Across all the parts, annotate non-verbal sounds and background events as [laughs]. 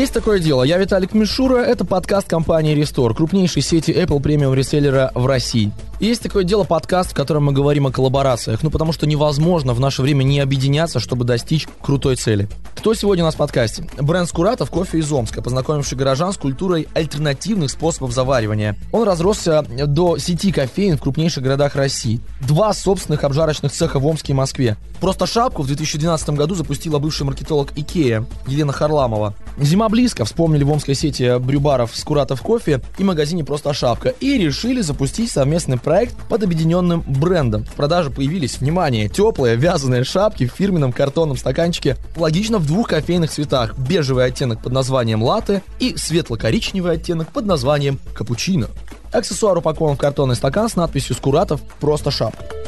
Есть такое дело. Я Виталик Мишура. Это подкаст компании Restore, крупнейшей сети Apple премиум реселлера в России. Есть такое дело подкаст, в котором мы говорим о коллаборациях. Ну, потому что невозможно в наше время не объединяться, чтобы достичь крутой цели. Кто сегодня у нас в подкасте? Бренд Скуратов «Кофе из Омска», познакомивший горожан с культурой альтернативных способов заваривания. Он разросся до сети кофеин в крупнейших городах России. Два собственных обжарочных цеха в Омске и Москве. Просто шапку в 2012 году запустила бывший маркетолог Икея Елена Харламова. Зима близко, вспомнили в омской сети брюбаров Скуратов кофе и магазине «Просто шапка» и решили запустить совместный проект под объединенным брендом. В продаже появились, внимание, теплые вязаные шапки в фирменном картонном стаканчике, логично в двух кофейных цветах, бежевый оттенок под названием латте и светло-коричневый оттенок под названием капучино. Аксессуар упакован в картонный стакан с надписью «Скуратов. Просто шапка».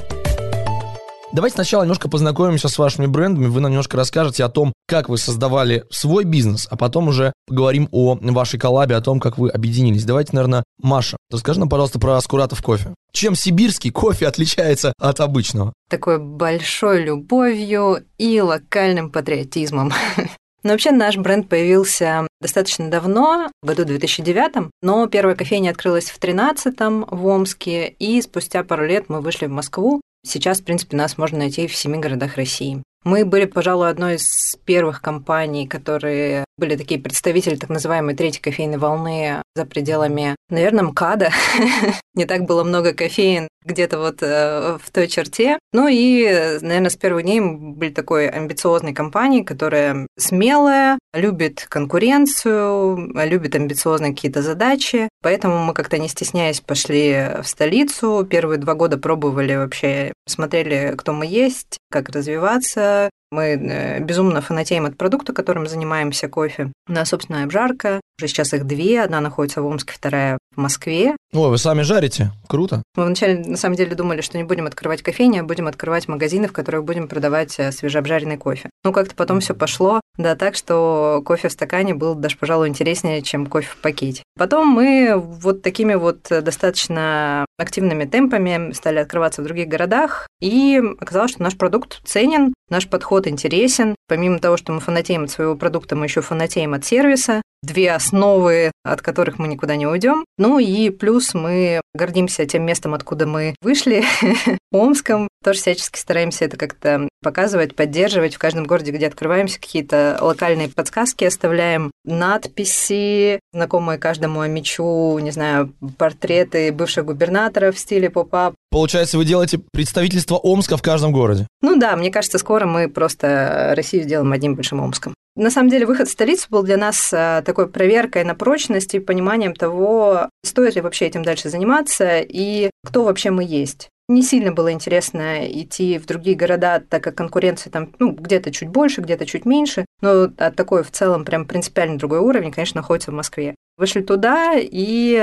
Давайте сначала немножко познакомимся с вашими брендами. Вы нам немножко расскажете о том, как вы создавали свой бизнес, а потом уже поговорим о вашей коллабе, о том, как вы объединились. Давайте, наверное, Маша, расскажи нам, пожалуйста, про Скуратов кофе. Чем сибирский кофе [laughs] отличается от обычного? Такой большой любовью и локальным патриотизмом. [laughs] Но вообще наш бренд появился достаточно давно, в году 2009, но первая кофейня открылась в 2013 в Омске, и спустя пару лет мы вышли в Москву. Сейчас, в принципе, нас можно найти в семи городах России. Мы были, пожалуй, одной из первых компаний, которые были такие представители так называемой третьей кофейной волны за пределами, наверное, МКАДа. [laughs] Не так было много кофеин где-то вот э, в той черте. Ну и, наверное, с первых дней мы были такой амбициозной компанией, которая смелая, любит конкуренцию, любит амбициозные какие-то задачи. Поэтому мы как-то не стесняясь пошли в столицу. Первые два года пробовали вообще, смотрели, кто мы есть, как развиваться, мы э, безумно фанатеем от продукта, которым занимаемся, кофе. У нас собственная обжарка. Уже сейчас их две. Одна находится в Омске, вторая в Москве. Ой, вы сами жарите? Круто. Мы вначале, на самом деле, думали, что не будем открывать кофейни, а будем открывать магазины, в которых будем продавать э, свежеобжаренный кофе. Ну, как-то потом все пошло, да, так, что кофе в стакане был даже, пожалуй, интереснее, чем кофе в пакете. Потом мы вот такими вот достаточно активными темпами стали открываться в других городах, и оказалось, что наш продукт ценен, наш подход интересен. Помимо того, что мы фанатеем от своего продукта, мы еще фанатеем от сервиса. Две основы, от которых мы никуда не уйдем. Ну и плюс мы гордимся тем местом, откуда мы вышли, [laughs] Омском. Тоже всячески стараемся это как-то показывать, поддерживать. В каждом городе, где открываемся, какие-то локальные подсказки оставляем, надписи, знакомые каждому мечу, не знаю, портреты бывших губернаторов в стиле поп-ап. Получается, вы делаете представительство Омска в каждом городе? Ну да, мне кажется, скоро мы просто Россию сделаем одним большим Омском. На самом деле выход в столицу был для нас э, такой проверкой на прочность и пониманием того, стоит ли вообще этим дальше заниматься и кто вообще мы есть. Не сильно было интересно идти в другие города, так как конкуренция там ну, где-то чуть больше, где-то чуть меньше, но такой в целом прям принципиально другой уровень, конечно, находится в Москве. Вышли туда и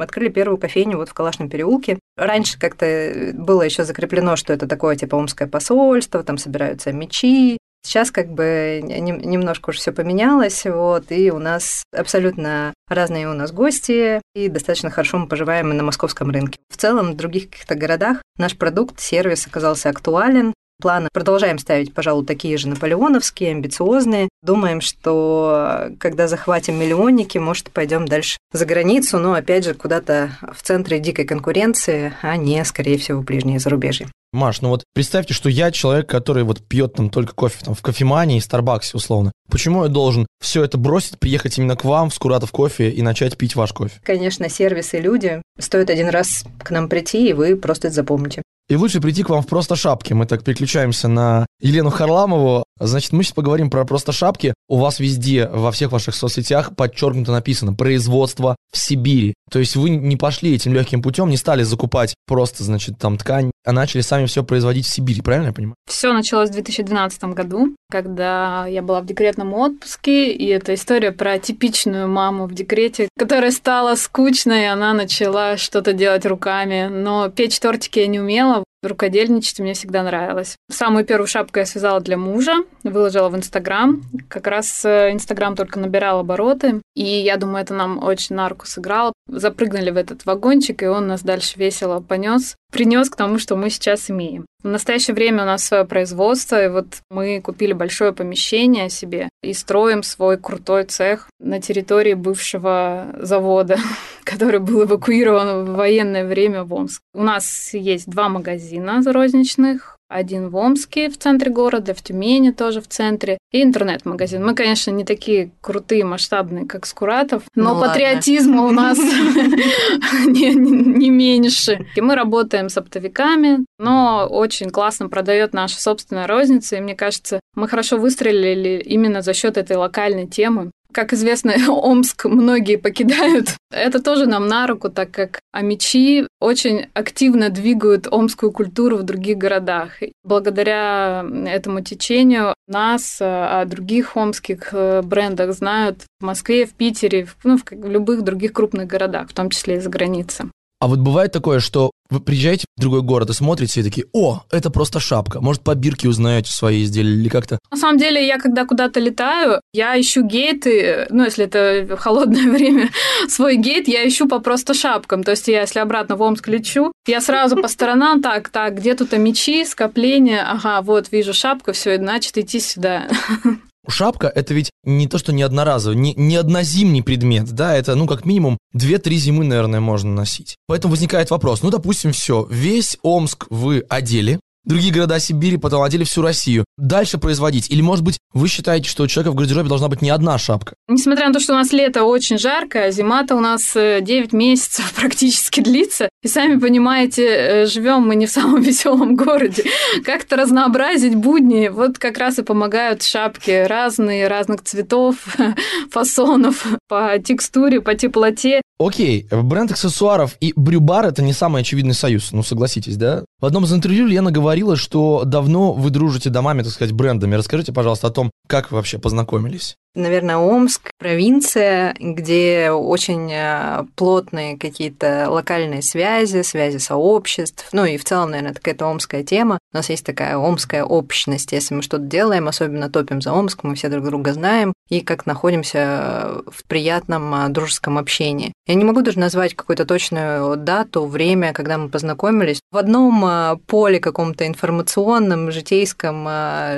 открыли первую кофейню вот в Калашном переулке. Раньше как-то было еще закреплено, что это такое типа омское посольство, там собираются мечи, Сейчас как бы немножко уже все поменялось, вот, и у нас абсолютно разные у нас гости, и достаточно хорошо мы поживаем и на московском рынке. В целом, в других каких-то городах наш продукт, сервис оказался актуален, планы продолжаем ставить, пожалуй, такие же наполеоновские, амбициозные. Думаем, что когда захватим миллионники, может, пойдем дальше за границу, но опять же куда-то в центре дикой конкуренции, а не, скорее всего, в ближнее зарубежье. Маш, ну вот представьте, что я человек, который вот пьет там только кофе там, в кофемании, Старбаксе условно. Почему я должен все это бросить, приехать именно к вам в Скуратов кофе и начать пить ваш кофе? Конечно, сервис и люди. Стоит один раз к нам прийти, и вы просто это запомните. И лучше прийти к вам в просто шапке. Мы так переключаемся на Елену Харламову. Значит, мы сейчас поговорим про просто шапки. У вас везде, во всех ваших соцсетях подчеркнуто написано «производство в Сибири». То есть вы не пошли этим легким путем, не стали закупать просто, значит, там ткань, а начали сами все производить в Сибири, правильно я понимаю? Все началось в 2012 году, когда я была в декретном отпуске, и это история про типичную маму в декрете, которая стала скучной, она начала что-то делать руками, но печь тортики я не умела, рукодельничать мне всегда нравилось. Самую первую шапку я связала для мужа, выложила в Инстаграм. Как раз э, Инстаграм только набирал обороты, и я думаю, это нам очень на руку сыграло. Запрыгнули в этот вагончик, и он нас дальше весело понес принес к тому, что мы сейчас имеем. В настоящее время у нас свое производство, и вот мы купили большое помещение себе и строим свой крутой цех на территории бывшего завода, [laughs] который был эвакуирован в военное время в Омск. У нас есть два магазина розничных, один в Омске, в центре города, в Тюмени тоже в центре, и интернет-магазин. Мы, конечно, не такие крутые, масштабные, как Скуратов, но ну, патриотизма у нас [laughs] не меньше. И мы работаем с оптовиками, но очень классно продает наша собственная розница, и мне кажется, мы хорошо выстрелили именно за счет этой локальной темы. Как известно, [laughs] Омск многие покидают. Это тоже нам на руку, так как амичи очень активно двигают омскую культуру в других городах. Благодаря этому течению нас о других омских э, брендах знают в Москве, в Питере, ну, в любых других крупных городах, в том числе и за границей. А вот бывает такое, что вы приезжаете в другой город и смотрите, и такие, о, это просто шапка. Может, по бирке узнаете свои изделия или как-то? На самом деле, я когда куда-то летаю, я ищу гейты, ну, если это холодное [laughs] время, свой гейт я ищу по просто шапкам. То есть я, если обратно в Омск лечу, я сразу по сторонам, так, так, где тут мечи, скопления, ага, вот, вижу шапку, все, значит, идти сюда. [laughs] Шапка — это ведь не то, что не одноразовый, не, не однозимний предмет, да, это, ну, как минимум, 2-3 зимы, наверное, можно носить. Поэтому возникает вопрос, ну, допустим, все, весь Омск вы одели, другие города Сибири, потом одели всю Россию. Дальше производить? Или, может быть, вы считаете, что у человека в гардеробе должна быть не одна шапка? Несмотря на то, что у нас лето очень жаркое, зима-то у нас 9 э, месяцев [laughs] практически длится. И сами понимаете, э, живем мы не в самом [laughs] веселом городе. Как-то разнообразить будни, вот как раз и помогают шапки разные, разных цветов, [laughs] фасонов, по текстуре, по теплоте. Окей, бренд аксессуаров и брюбар – это не самый очевидный союз, ну согласитесь, да? В одном из интервью Лена говорила, что давно вы дружите домами, так сказать, брендами. Расскажите, пожалуйста, о том, как вы вообще познакомились. Наверное, Омск, провинция, где очень э, плотные какие-то локальные связи, связи сообществ. Ну и в целом, наверное, какая-то омская тема. У нас есть такая омская общность. Если мы что-то делаем, особенно топим за Омск, мы все друг друга знаем и как находимся в приятном э, дружеском общении. Я не могу даже назвать какую-то точную дату, время, когда мы познакомились. В одном э, поле каком-то информационном, житейском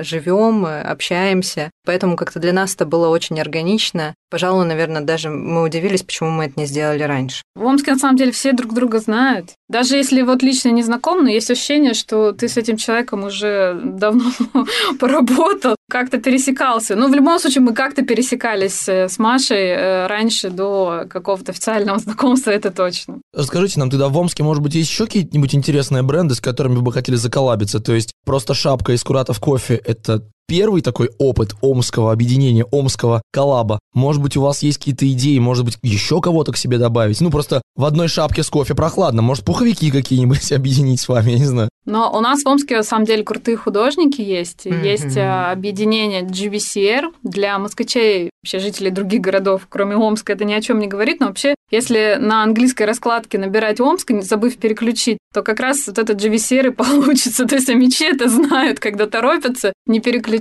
живем, общаемся. Поэтому как-то для нас это было было очень органично. Пожалуй, наверное, даже мы удивились, почему мы это не сделали раньше. В Омске, на самом деле, все друг друга знают. Даже если вот лично не знаком, но есть ощущение, что ты с этим человеком уже давно [laughs] поработал, как-то пересекался. Ну, в любом случае, мы как-то пересекались э, с Машей э, раньше до какого-то официального [laughs] знакомства, это точно. Расскажите нам тогда, в Омске, может быть, есть еще какие-нибудь интересные бренды, с которыми вы бы хотели заколабиться? То есть просто шапка из Куратов кофе – это первый такой опыт омского объединения, омского коллаба. Может быть, у вас есть какие-то идеи, может быть, еще кого-то к себе добавить. Ну, просто в одной шапке с кофе прохладно. Может, пуховики какие-нибудь [laughs] объединить с вами, я не знаю. Но у нас в Омске, на самом деле, крутые художники есть. Mm-hmm. Есть а, объединение GVCR для москвичей, вообще жителей других городов, кроме Омска, это ни о чем не говорит, но вообще, если на английской раскладке набирать Омск, не забыв переключить, то как раз вот этот GVCR и [laughs] получится. То есть амичи это знают, когда торопятся, не переключают,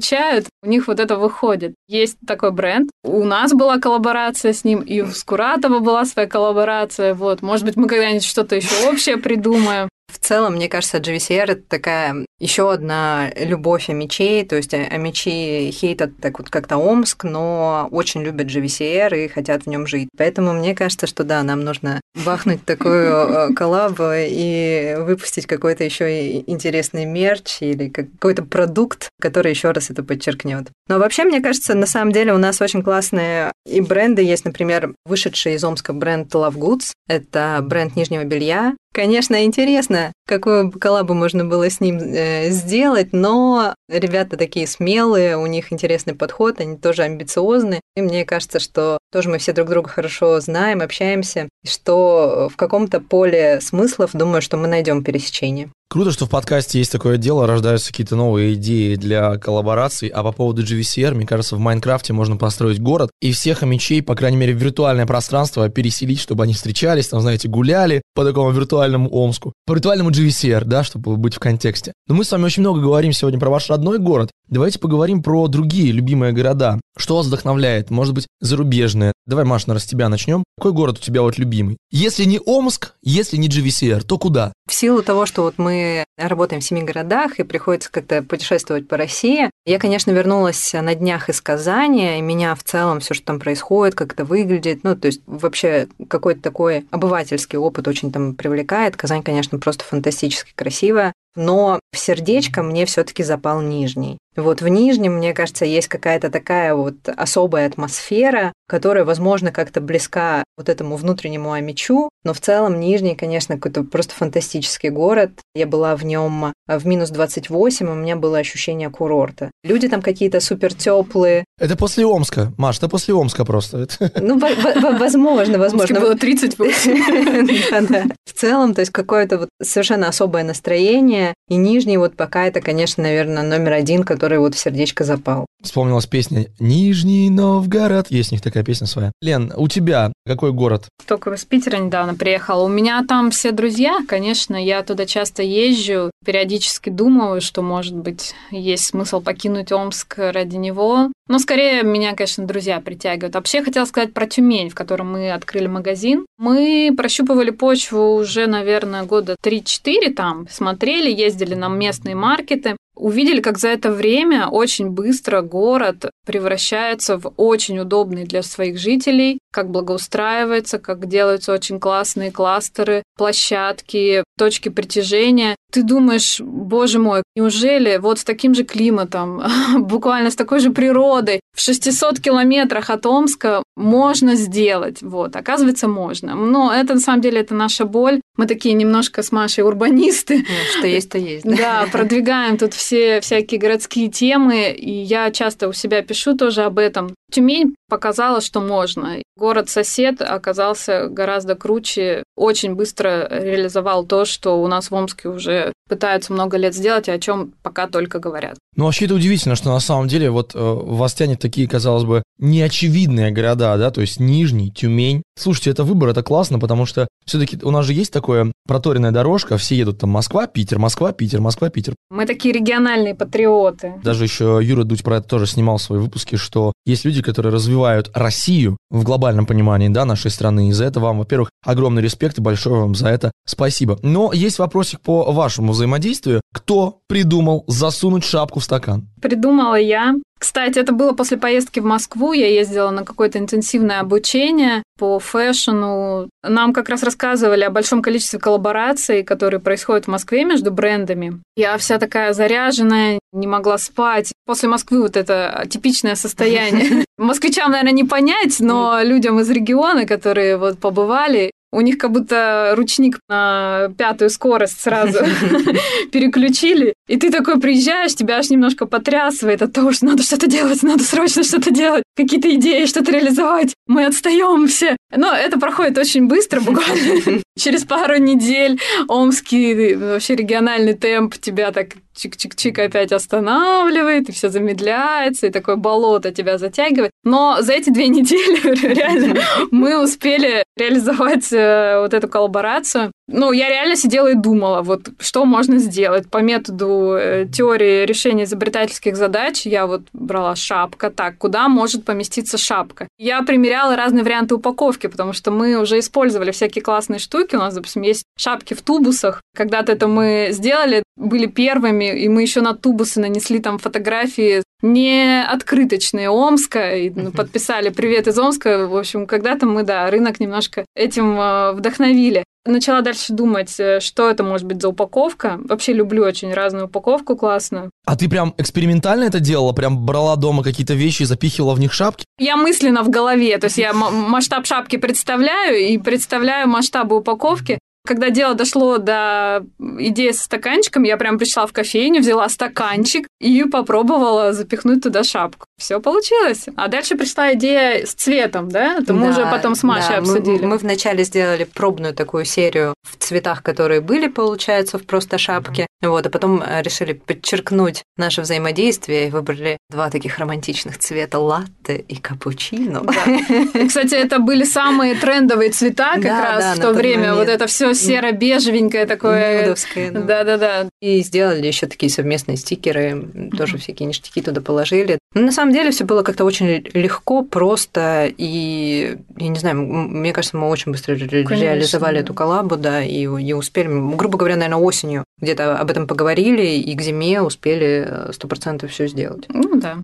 у них вот это выходит. Есть такой бренд. У нас была коллаборация с ним, и у Скуратова была своя коллаборация. Вот, может быть, мы когда-нибудь что-то еще общее придумаем. В целом, мне кажется, GVCR это такая еще одна любовь мечей, то есть мечи хейтят так вот как-то Омск, но очень любят GVCR и хотят в нем жить. Поэтому мне кажется, что да, нам нужно бахнуть такую э, коллабу и выпустить какой-то еще интересный мерч или какой-то продукт, который еще раз это подчеркнет. Но вообще, мне кажется, на самом деле у нас очень классные и бренды есть, например, вышедший из Омска бренд Love Goods. Это бренд нижнего белья, Конечно, интересно, какую коллабу можно было с ним э, сделать, но ребята такие смелые, у них интересный подход, они тоже амбициозны. И мне кажется, что тоже мы все друг друга хорошо знаем, общаемся, что в каком-то поле смыслов, думаю, что мы найдем пересечение. Круто, что в подкасте есть такое дело, рождаются какие-то новые идеи для коллабораций. А по поводу GVCR, мне кажется, в Майнкрафте можно построить город и всех хомячей, по крайней мере, в виртуальное пространство переселить, чтобы они встречались, там, знаете, гуляли по такому виртуальному Омску. По виртуальному GVCR, да, чтобы быть в контексте. Но мы с вами очень много говорим сегодня про ваш родной город. Давайте поговорим про другие любимые города. Что вас вдохновляет? Может быть, зарубежные? Давай, Маш, наверное, с тебя начнем. Какой город у тебя вот любимый? Если не Омск, если не GVCR, то куда? В силу того, что вот мы работаем в семи городах и приходится как-то путешествовать по России, я, конечно, вернулась на днях из Казани, и меня в целом все, что там происходит, как это выглядит, ну, то есть вообще какой-то такой обывательский опыт очень там привлекает. Казань, конечно, просто фантастически красивая но в сердечко мне все-таки запал Нижний. Вот в Нижнем, мне кажется, есть какая-то такая вот особая атмосфера, которая, возможно, как-то близка вот этому внутреннему амичу, но в целом Нижний, конечно, какой-то просто фантастический город. Я была в нем в минус 28, у меня было ощущение курорта. Люди там какие-то супер теплые. Это после Омска, Маш, это после Омска просто. [laughs] Ну, возможно, возможно. было 38. [laughs] В целом, то есть какое-то вот совершенно особое настроение, и Нижний вот пока это, конечно, наверное, номер один, который вот в сердечко запал. Вспомнилась песня «Нижний Новгород». Есть у них такая песня своя. Лен, у тебя какой город? Только из Питера недавно приехала. У меня там все друзья, конечно, я туда часто езжу, периодически думаю, что, может быть, есть смысл покинуть Омск ради него. Но скорее меня, конечно, друзья притягивают. Вообще хотела сказать про Тюмень, в котором мы открыли магазин. Мы прощупывали почву уже, наверное, года 3-4 там, смотрели, ездили на местные маркеты. Увидели, как за это время очень быстро город превращается в очень удобный для своих жителей, как благоустраивается, как делаются очень классные кластеры, площадки, точки притяжения. Ты думаешь, боже мой, неужели вот с таким же климатом, [laughs] буквально с такой же природой, в 600 километрах от Омска можно сделать? Вот, оказывается, можно. Но это, на самом деле, это наша боль. Мы такие немножко с Машей урбанисты. Что есть, то есть. Да, продвигаем тут все всякие городские темы, и я часто у себя пишу тоже об этом. Тюмень показала, что можно. Город-сосед оказался гораздо круче, очень быстро реализовал то, что у нас в Омске уже пытаются много лет сделать, и о чем пока только говорят. Ну, вообще это удивительно, что на самом деле вот э, вас тянет такие, казалось бы, неочевидные города, да, то есть Нижний, Тюмень. Слушайте, это выбор, это классно, потому что все-таки у нас же есть такое проторенная дорожка, все едут там Москва, Питер, Москва, Питер, Москва, Питер. Мы такие региональные патриоты. Даже еще Юра Дудь про это тоже снимал в свои выпуски, что есть люди, которые развивают Россию в глобальном понимании, да, нашей страны. И за это вам, во-первых, огромный респект и большое вам за это спасибо. Но есть вопросик по вашему взаимодействию. Кто придумал засунуть шапку в стакан? Придумала я. Кстати, это было после поездки в Москву. Я ездила на какое-то интенсивное обучение по фэшну. Нам как раз рассказывали о большом количестве коллабораций, которые происходят в Москве между брендами. Я вся такая заряженная, не могла спать. После Москвы вот это типичное состояние. [laughs] Москвичам, наверное, не понять, но людям из региона, которые вот побывали, у них как будто ручник на пятую скорость сразу [laughs] [laughs] переключили. И ты такой приезжаешь, тебя аж немножко потрясывает от того, что надо что-то делать, надо срочно что-то делать, какие-то идеи, что-то реализовать. Мы отстаем все. Но это проходит очень быстро, буквально. [laughs] Через пару недель омский вообще региональный темп тебя так чик-чик-чик опять останавливает, и все замедляется, и такое болото тебя затягивает. Но за эти две [laughs] недели реально мы успели реализовать э, вот эту коллаборацию. Ну, я реально сидела и думала, вот что можно сделать по методу э, теории решения изобретательских задач. Я вот брала шапка, так, куда может поместиться шапка? Я примеряла разные варианты упаковки, потому что мы уже использовали всякие классные штуки. У нас, допустим, есть шапки в тубусах. Когда-то это мы сделали, были первыми, и мы еще на тубусы нанесли там фотографии не открыточные Омска, и ну, подписали «Привет из Омска». В общем, когда-то мы, да, рынок немножко этим э, вдохновили. Начала дальше думать, э, что это может быть за упаковка. Вообще люблю очень разную упаковку классную. А ты прям экспериментально это делала? Прям брала дома какие-то вещи и запихивала в них шапки? Я мысленно в голове, то есть я масштаб шапки представляю и представляю масштабы упаковки. Когда дело дошло до идеи со стаканчиком, я прям пришла в кофейню, взяла стаканчик и попробовала запихнуть туда шапку. Все получилось. А дальше пришла идея с цветом, да? Это мы да, уже потом с Машей да, обсудили. Мы, мы вначале сделали пробную такую серию в цветах, которые были, получается, в просто шапке. Вот, а потом э, решили подчеркнуть наше взаимодействие и выбрали два таких романтичных цвета латте и капучино. Да. Кстати, это были самые трендовые цвета как да, раз да, в то время. Момент. Вот это все серо-бежевенькое такое. Нюдовское, да. Да-да-да. И сделали еще такие совместные стикеры, тоже всякие ништяки туда положили. Но на самом деле все было как-то очень легко, просто, и, я не знаю, мне кажется, мы очень быстро Конечно, реализовали эту коллабу, да, и, и успели, грубо говоря, наверное, осенью где-то об этом поговорили, и к зиме успели э, сто процентов все сделать. Ну да.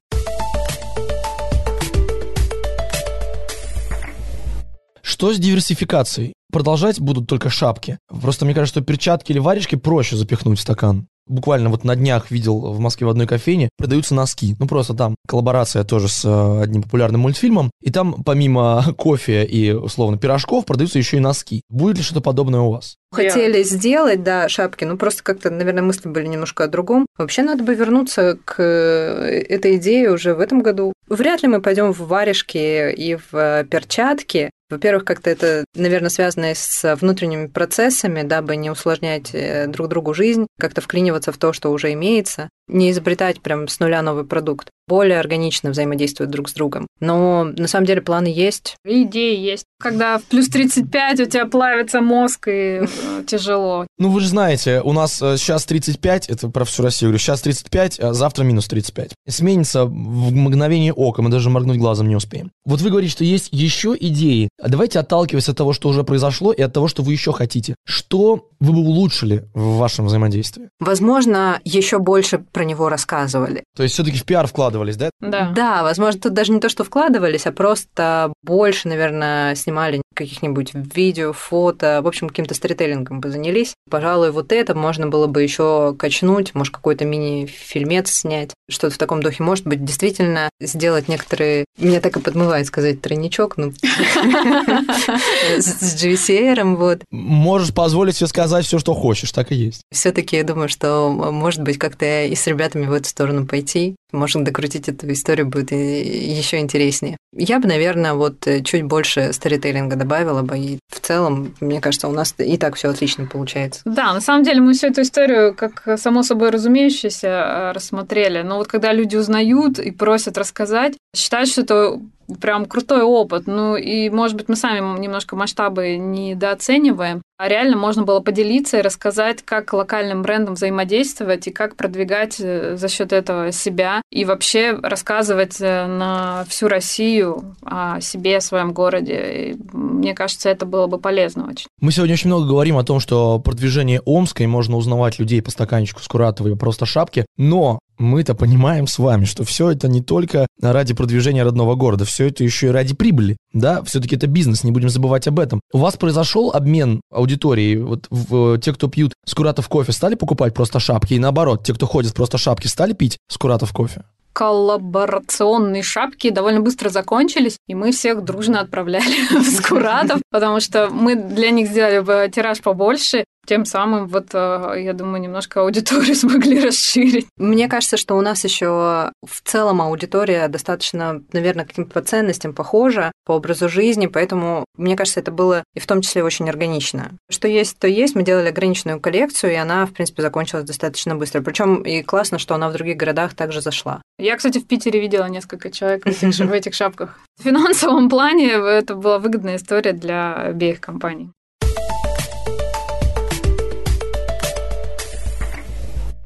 Что с диверсификацией? Продолжать будут только шапки. Просто мне кажется, что перчатки или варежки проще запихнуть в стакан. Буквально вот на днях видел в Москве в одной кофейне продаются носки. Ну просто там коллаборация тоже с э, одним популярным мультфильмом. И там помимо [laughs] кофе и, условно, пирожков продаются еще и носки. Будет ли что-то подобное у вас? Хотели сделать, да, шапки, ну просто как-то, наверное, мысли были немножко о другом. Вообще надо бы вернуться к э, этой идее уже в этом году. Вряд ли мы пойдем в варежки и в э, перчатки. Во-первых, как-то это, наверное, связано с внутренними процессами, дабы не усложнять э, друг другу жизнь, как-то вклиниваться в то, что уже имеется, не изобретать прям с нуля новый продукт, более органично взаимодействовать друг с другом. Но на самом деле планы есть. Идеи есть. Когда в плюс 35 у тебя плавится мозг, и э, тяжело. Ну вы же знаете, у нас э, сейчас 35, это про всю Россию говорю, сейчас 35, а завтра минус 35. Сменится в мгновение ока, мы даже моргнуть глазом не успеем. Вот вы говорите, что есть еще идеи. А Давайте отталкиваясь от того, что уже произошло, и от того, что вы еще хотите. Что вы бы улучшили в вашем взаимодействии? Возможно, еще больше про него рассказывали. То есть все-таки в пиар вкладывались, да? Да. Да, возможно, тут даже не то, что вкладывались, а просто больше, наверное, снимали каких-нибудь видео, фото, в общем, каким-то сторителлингом бы занялись. Пожалуй, вот это можно было бы еще качнуть, может, какой-то мини-фильмец снять, что-то в таком духе. Может быть, действительно сделать некоторые... Меня так и подмывает сказать тройничок, ну, [laughs] с GCR, вот. Можешь позволить себе сказать все, что хочешь, так и есть. все таки я думаю, что, может быть, как-то и с ребятами в эту сторону пойти. Может, докрутить эту историю будет еще интереснее. Я бы, наверное, вот э, чуть больше сторителлинга добавила бы, и в целом, мне кажется, у нас и так все отлично получается. Да, на самом деле мы всю эту историю как само собой разумеющееся э, рассмотрели. Но вот когда люди узнают и просят рассказать, считают, что это прям крутой опыт. Ну и, может быть, мы сами немножко масштабы недооцениваем. А реально можно было поделиться и рассказать, как локальным брендом взаимодействовать и как продвигать э, за счет этого себя. И вообще рассказывать э, на всю Россию о себе, о своем городе. И мне кажется, это было бы полезно очень. Мы сегодня очень много говорим о том, что продвижение Омска, и можно узнавать людей по стаканчику Скуратовой просто шапки, но мы-то понимаем с вами, что все это не только ради продвижения родного города, все это еще и ради прибыли, да, все-таки это бизнес, не будем забывать об этом. У вас произошел обмен аудиторией, вот в- те, кто пьют Скуратов кофе, стали покупать просто шапки, и наоборот, те, кто ходит просто шапки, стали пить Скуратов кофе? коллаборационные шапки довольно быстро закончились, и мы всех дружно отправляли [laughs] в Скуратов, потому что мы для них сделали тираж побольше, тем самым, вот, э, я думаю, немножко аудиторию [laughs] смогли расширить. Мне кажется, что у нас еще в целом аудитория достаточно, наверное, каким-то по ценностям похожа, по образу жизни, поэтому, мне кажется, это было и в том числе очень органично. Что есть, то есть. Мы делали ограниченную коллекцию, и она, в принципе, закончилась достаточно быстро. Причем и классно, что она в других городах также зашла. Я, кстати, в Питере видела несколько человек в [laughs] этих, ш- в этих шапках. В финансовом плане это была выгодная история для обеих компаний.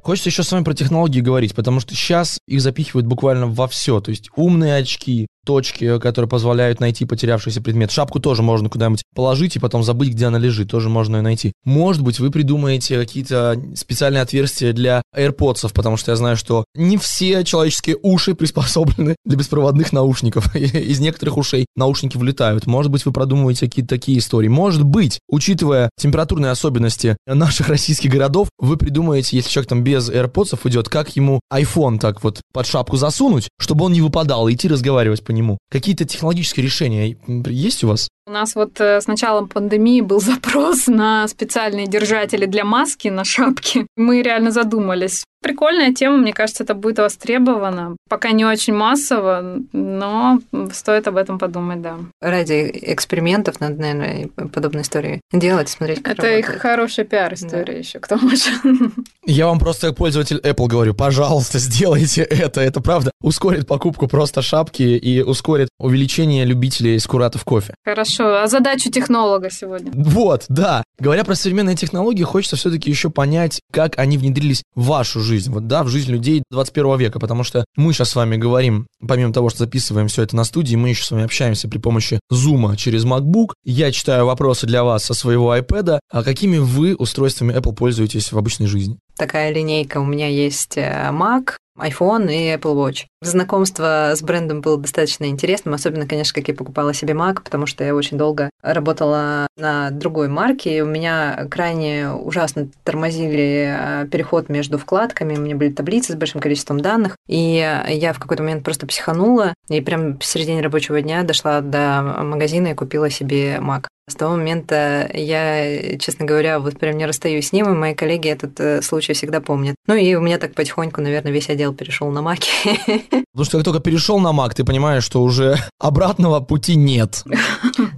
Хочется еще с вами про технологии говорить, потому что сейчас их запихивают буквально во все. То есть умные очки, точки, которые позволяют найти потерявшийся предмет. Шапку тоже можно куда-нибудь положить и потом забыть, где она лежит. Тоже можно ее найти. Может быть, вы придумаете какие-то специальные отверстия для AirPods, потому что я знаю, что не все человеческие уши приспособлены для беспроводных наушников. [laughs] Из некоторых ушей наушники влетают. Может быть, вы продумываете какие-то такие истории. Может быть, учитывая температурные особенности наших российских городов, вы придумаете, если человек там без AirPods идет, как ему iPhone так вот под шапку засунуть, чтобы он не выпадал, и идти разговаривать по нему. Какие-то технологические решения есть у вас? У нас вот э, с началом пандемии был [laughs] запрос на специальные держатели для маски на шапки. Мы реально задумались. Прикольная тема, мне кажется, это будет востребовано. Пока не очень массово, но стоит об этом подумать, да. Ради экспериментов надо, наверное, подобные истории делать, смотреть, как Это их работает. хорошая пиар-история еще, к тому же. [laughs] Я вам просто как пользователь Apple говорю, пожалуйста, [laughs] сделайте это. Это правда ускорит покупку просто шапки и ускорит увеличение любителей скуратов кофе. Хорошо. Хорошо, а задачу технолога сегодня? Вот, да. Говоря про современные технологии, хочется все-таки еще понять, как они внедрились в вашу жизнь, вот, да, в жизнь людей 21 века, потому что мы сейчас с вами говорим, помимо того, что записываем все это на студии, мы еще с вами общаемся при помощи Zoom через MacBook. Я читаю вопросы для вас со своего iPad. А какими вы устройствами Apple пользуетесь в обычной жизни? Такая линейка у меня есть э, Mac, iPhone и Apple Watch. Знакомство с брендом было достаточно интересным, особенно, конечно, как я покупала себе Mac, потому что я очень долго работала на другой марке, и у меня крайне ужасно тормозили э, переход между вкладками, у меня были таблицы с большим количеством данных, и я в какой-то момент просто психанула, и прям в середине рабочего дня дошла до магазина и купила себе Mac. С того момента я, честно говоря, вот прям не расстаюсь с ним, и мои коллеги этот э, случай всегда помнят. Ну и у меня так потихоньку, наверное, весь отдел перешел на Маки. [laughs] Потому что как только перешел на Мак, ты понимаешь, что уже [laughs] обратного пути нет. [laughs]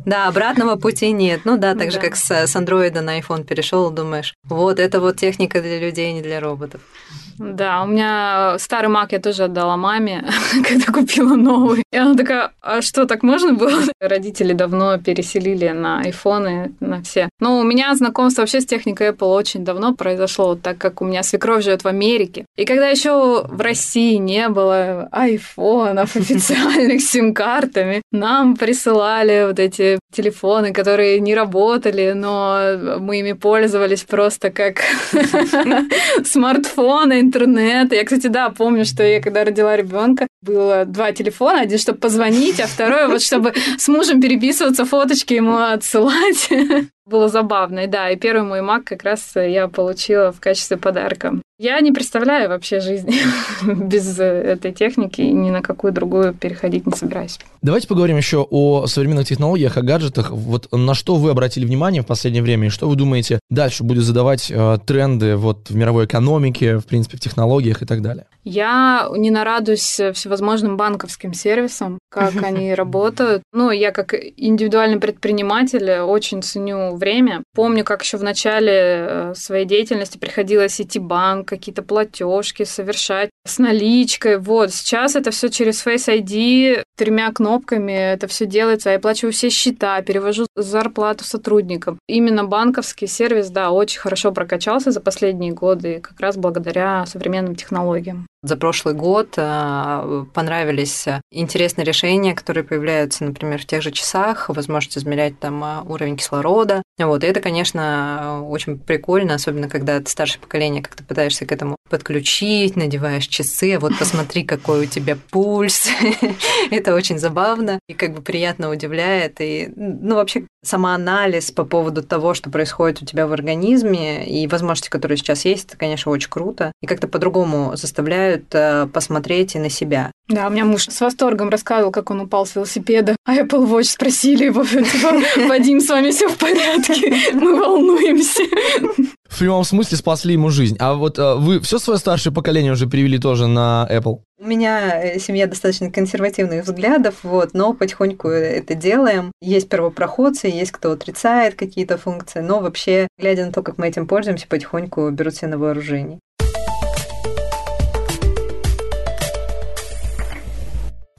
Да, обратного пути нет. Ну да, так же, как с андроида на iPhone перешел, думаешь, вот это вот техника для людей, не для роботов. Да, у меня старый Mac я тоже отдала маме, когда купила новый. И она такая, а что, так можно было? Родители давно переселили на айфоны, на все. Но у меня знакомство вообще с техникой Apple очень давно произошло, так как у меня свекровь живет в Америке. И когда еще в России не было айфонов [laughs] официальных сим-картами, нам присылали вот эти телефоны, которые не работали, но мы ими пользовались просто как [laughs] [laughs] смартфоны, интернет. Я, кстати, да, помню, что я когда родила ребенка, было два телефона, один, чтобы позвонить, а второй вот, чтобы с мужем переписываться, фоточки ему отсылать. [laughs] Было забавно, и да, и первый мой маг как раз я получила в качестве подарка. Я не представляю вообще жизни [laughs] без этой техники и ни на какую другую переходить не собираюсь. Давайте поговорим еще о современных технологиях, о гаджетах. Вот на что вы обратили внимание в последнее время и что вы думаете дальше будет задавать э, тренды вот в мировой экономике, в принципе, в технологиях и так далее? Я не нарадуюсь всевозможным банковским сервисам, как [laughs] они работают. Ну, я как индивидуальный предприниматель очень ценю время. Помню, как еще в начале э, своей деятельности приходилось идти банк, какие-то платежки совершать с наличкой. Вот, сейчас это все через Face ID, тремя кнопками это все делается. Я плачу все счета, перевожу зарплату сотрудникам. Именно банковский сервис, да, очень хорошо прокачался за последние годы, как раз благодаря современным технологиям. За прошлый год э, понравились интересные решения, которые появляются, например, в тех же часах, возможность измерять там э, уровень кислорода. Вот, и это, конечно, очень прикольно, особенно когда ты старшее поколение, как ты пытаешься к этому подключить, надеваешь часы, вот посмотри, какой у тебя пульс. [laughs] это очень забавно и как бы приятно удивляет. И, ну, вообще, самоанализ по поводу того, что происходит у тебя в организме и возможности, которые сейчас есть, это, конечно, очень круто. И как-то по-другому заставляют э, посмотреть и на себя. Да, у меня муж с восторгом рассказывал, как он упал с велосипеда, а Apple Watch спросили его, [laughs] типа, Вадим, с вами все в порядке? Мы волнуемся. В прямом смысле спасли ему жизнь. А вот э, вы все свое старшее поколение уже перевели тоже на Apple? У меня э, семья достаточно консервативных взглядов, вот, но потихоньку это делаем. Есть первопроходцы, есть кто отрицает какие-то функции, но вообще, глядя на то, как мы этим пользуемся, потихоньку берут все на вооружение.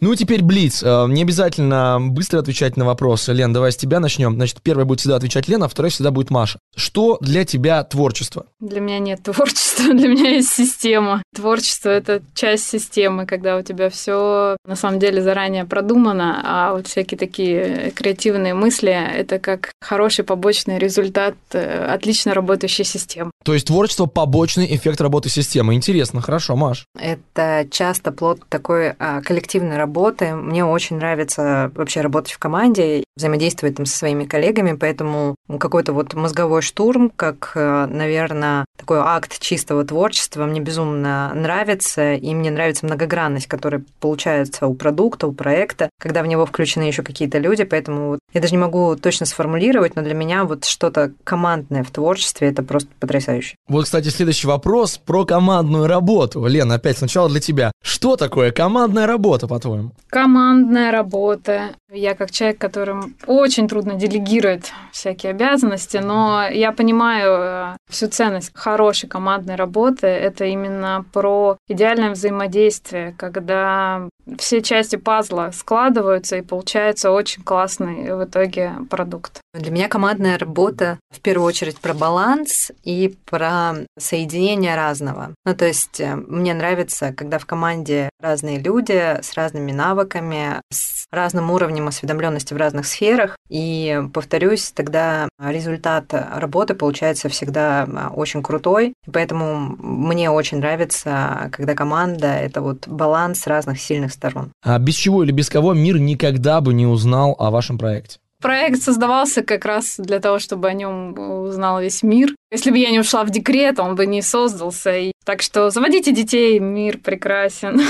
Ну, теперь Блиц. Э, не обязательно быстро отвечать на вопросы. Лен, давай с тебя начнем. Значит, первая будет всегда отвечать Лена, а вторая всегда будет Маша. Что для тебя творчество? Для меня нет творчества, [laughs] для меня есть система. Творчество — это часть системы, когда у тебя все на самом деле заранее продумано, а вот всякие такие креативные мысли — это как хороший побочный результат э, отлично работающей системы. То есть творчество — побочный эффект работы системы. Интересно, хорошо, Маш. Это часто плод такой а, коллективной работы работы. Мне очень нравится вообще работать в команде, взаимодействовать там со своими коллегами, поэтому какой-то вот мозговой штурм, как, э, наверное, такой акт чистого творчества мне безумно нравится, и мне нравится многогранность, которая получается у продукта, у проекта, когда в него включены еще какие-то люди, поэтому вот я даже не могу точно сформулировать, но для меня вот что-то командное в творчестве это просто потрясающе. Вот, кстати, следующий вопрос про командную работу. Лена, опять сначала для тебя. Что такое командная работа, по-твоему? По-твоему? Командная работа. Я как человек, которым очень трудно делегировать всякие обязанности, но я понимаю э, всю ценность хорошей командной работы. Это именно про идеальное взаимодействие, когда все части пазла складываются и получается очень классный в итоге продукт. Для меня командная работа в первую очередь про баланс и про соединение разного. Ну, то есть э, мне нравится, когда в команде разные люди с разными навыками, с разным уровнем осведомленности в разных сферах. И, повторюсь, тогда результат работы получается всегда а, очень крутой. И поэтому мне очень нравится, когда команда — это вот баланс разных сильных сторон. А без чего или без кого мир никогда бы не узнал о вашем проекте? Проект создавался как раз для того, чтобы о нем узнал весь мир. Если бы я не ушла в декрет, он бы не создался. И... Так что заводите детей, мир прекрасен.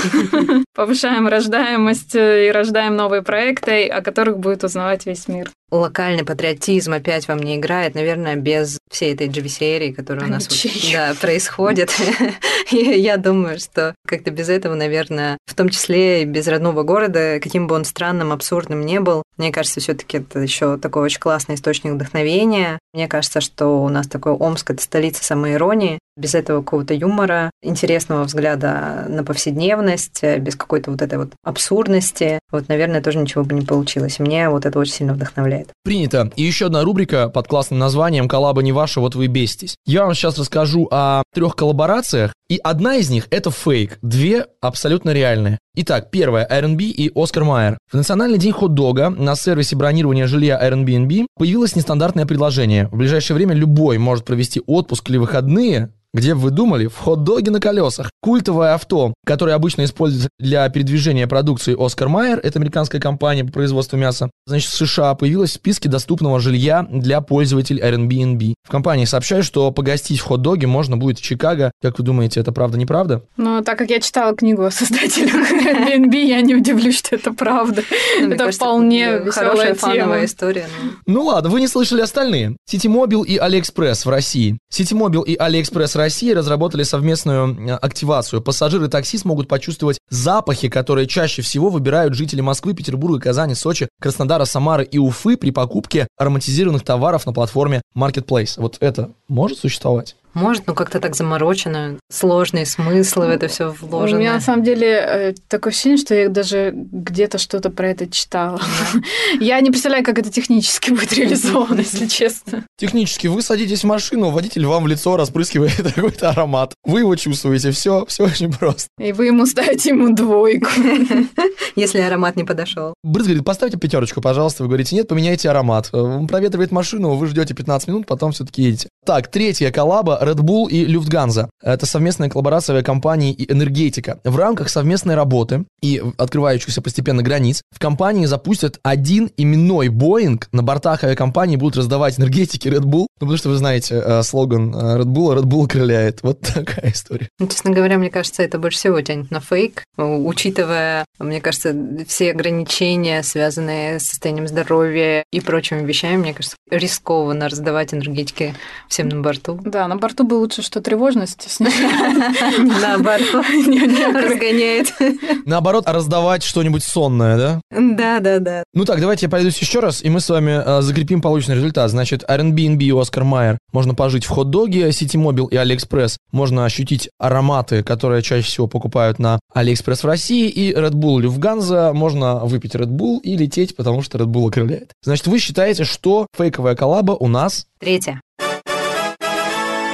[laughs] Повышаем рождаемость и рождаем новые проекты, о которых будет узнавать весь мир. Локальный патриотизм опять во мне играет, наверное, без всей этой GV-серии, которая у нас да, происходит. [laughs] я думаю, что как-то без этого, наверное, в том числе и без родного города, каким бы он странным, абсурдным не был, мне кажется, все таки это еще такой очень классный источник вдохновения. Мне кажется, что у нас такой Омск — это столица самоиронии. Без этого какого-то юмора, интересного взгляда на повседневность, без какой-то вот этой вот абсурдности, вот, наверное, тоже ничего бы не получилось. Мне вот это очень сильно вдохновляет. Принято. И еще одна рубрика под классным названием «Коллаба не ваша, вот вы беситесь». Я вам сейчас расскажу о трех коллаборациях, и одна из них — это фейк, две абсолютно реальные. Итак, первая — Airbnb и Оскар Майер. В Национальный день хот-дога на сервисе бронирования жилья Airbnb появилось нестандартное предложение. В ближайшее время любой может провести отпуск или выходные где вы думали? В хот-доге на колесах. Культовое авто, которое обычно используется для передвижения продукции Оскар Майер, это американская компания по производству мяса, значит, в США появилась в списке доступного жилья для пользователей Airbnb. В компании сообщают, что погостить в хот-доге можно будет в Чикаго. Как вы думаете, это правда-неправда? Ну, так как я читала книгу о создателях Airbnb, я не удивлюсь, что это правда. Ну, это вполне хорошая fun овая история. Ну ладно, вы не слышали остальные. Ситимобил и Алиэкспресс в России. Ситимобил и Алиэкспресс России разработали совместную э, активацию. Пассажиры такси смогут почувствовать запахи, которые чаще всего выбирают жители Москвы, Петербурга, Казани, Сочи, Краснодара, Самары и Уфы при покупке ароматизированных товаров на платформе маркетплейс. Вот это может существовать? Может, но как-то так заморочено, сложные смыслы в это все вложены. У меня на самом деле э, такое ощущение, что я даже где-то что-то про это читала. Я не представляю, как это технически будет реализовано, если честно. Технически вы садитесь в машину, водитель вам в лицо распрыскивает [laughs] какой-то аромат. Вы его чувствуете, все, все очень просто. И вы ему ставите ему двойку. [laughs] Если аромат не подошел. Брыз говорит, поставьте пятерочку, пожалуйста. Вы говорите, нет, поменяйте аромат. Он проветривает машину, вы ждете 15 минут, потом все-таки едете. Так, третья коллаба Red Bull и Lufthansa. Это совместная коллаборация авиакомпании и энергетика. В рамках совместной работы и открывающихся постепенно границ в компании запустят один именной Boeing. На бортах авиакомпании будут раздавать энергетики Red Bull. Ну, потому что вы знаете э, слоган э, Red Bull, Red Bull окрыляет. Вот [laughs] такая история. Ну, честно говоря, мне кажется, это больше всего тянет на фейк, учитывая, мне кажется, все ограничения, связанные с состоянием здоровья и прочими вещами, мне кажется, рискованно раздавать энергетики всем на борту. Да, на борту бы лучше, что тревожность [laughs] Наоборот, [laughs] [laughs] разгоняет. Наоборот, раздавать что-нибудь сонное, да? Да, да, да. Ну так, давайте я пройдусь еще раз, и мы с вами э, закрепим полученный результат. Значит, Airbnb и Oscar Mayer можно пожить в хот-доге, Ситимобил и Алиэкспресс можно ощутить ароматы, которые чаще всего покупают на Алиэкспресс в России, и Red Bull Люфтганза можно выпить Red Bull и лететь, потому что Red Bull окрыляет. Значит, вы считаете, что фейковая коллаба у нас... Третья.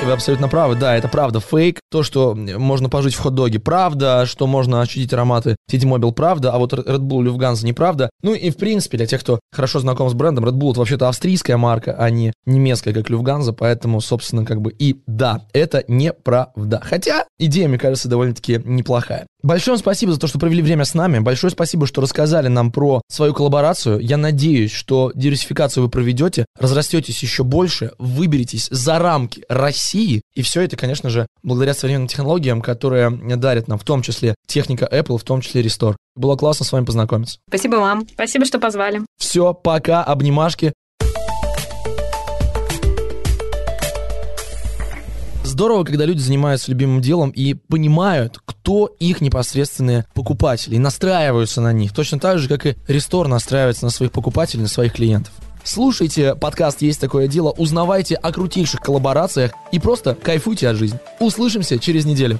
Вы абсолютно правы, да, это правда фейк. То, что можно пожить в хот-доге, правда, что можно ощутить ароматы Ситимобил, правда, а вот Red Bull Lufthansa неправда. Ну и в принципе, для тех, кто хорошо знаком с брендом, Red Bull это вообще-то австрийская марка, а не немецкая, как Lufthansa, поэтому, собственно, как бы и да, это неправда. Хотя идея, мне кажется, довольно-таки неплохая. Большое спасибо за то, что провели время с нами. Большое спасибо, что рассказали нам про свою коллаборацию. Я надеюсь, что диверсификацию вы проведете, разрастетесь еще больше, выберетесь за рамки России. И все это, конечно же, благодаря современным технологиям, которые дарят нам в том числе техника Apple, в том числе Restore. Было классно с вами познакомиться. Спасибо вам. Спасибо, что позвали. Все, пока, обнимашки. Здорово, когда люди занимаются любимым делом и понимают, кто их непосредственные покупатели, и настраиваются на них, точно так же, как и Рестор настраивается на своих покупателей, на своих клиентов. Слушайте подкаст «Есть такое дело», узнавайте о крутейших коллаборациях и просто кайфуйте от жизни. Услышимся через неделю.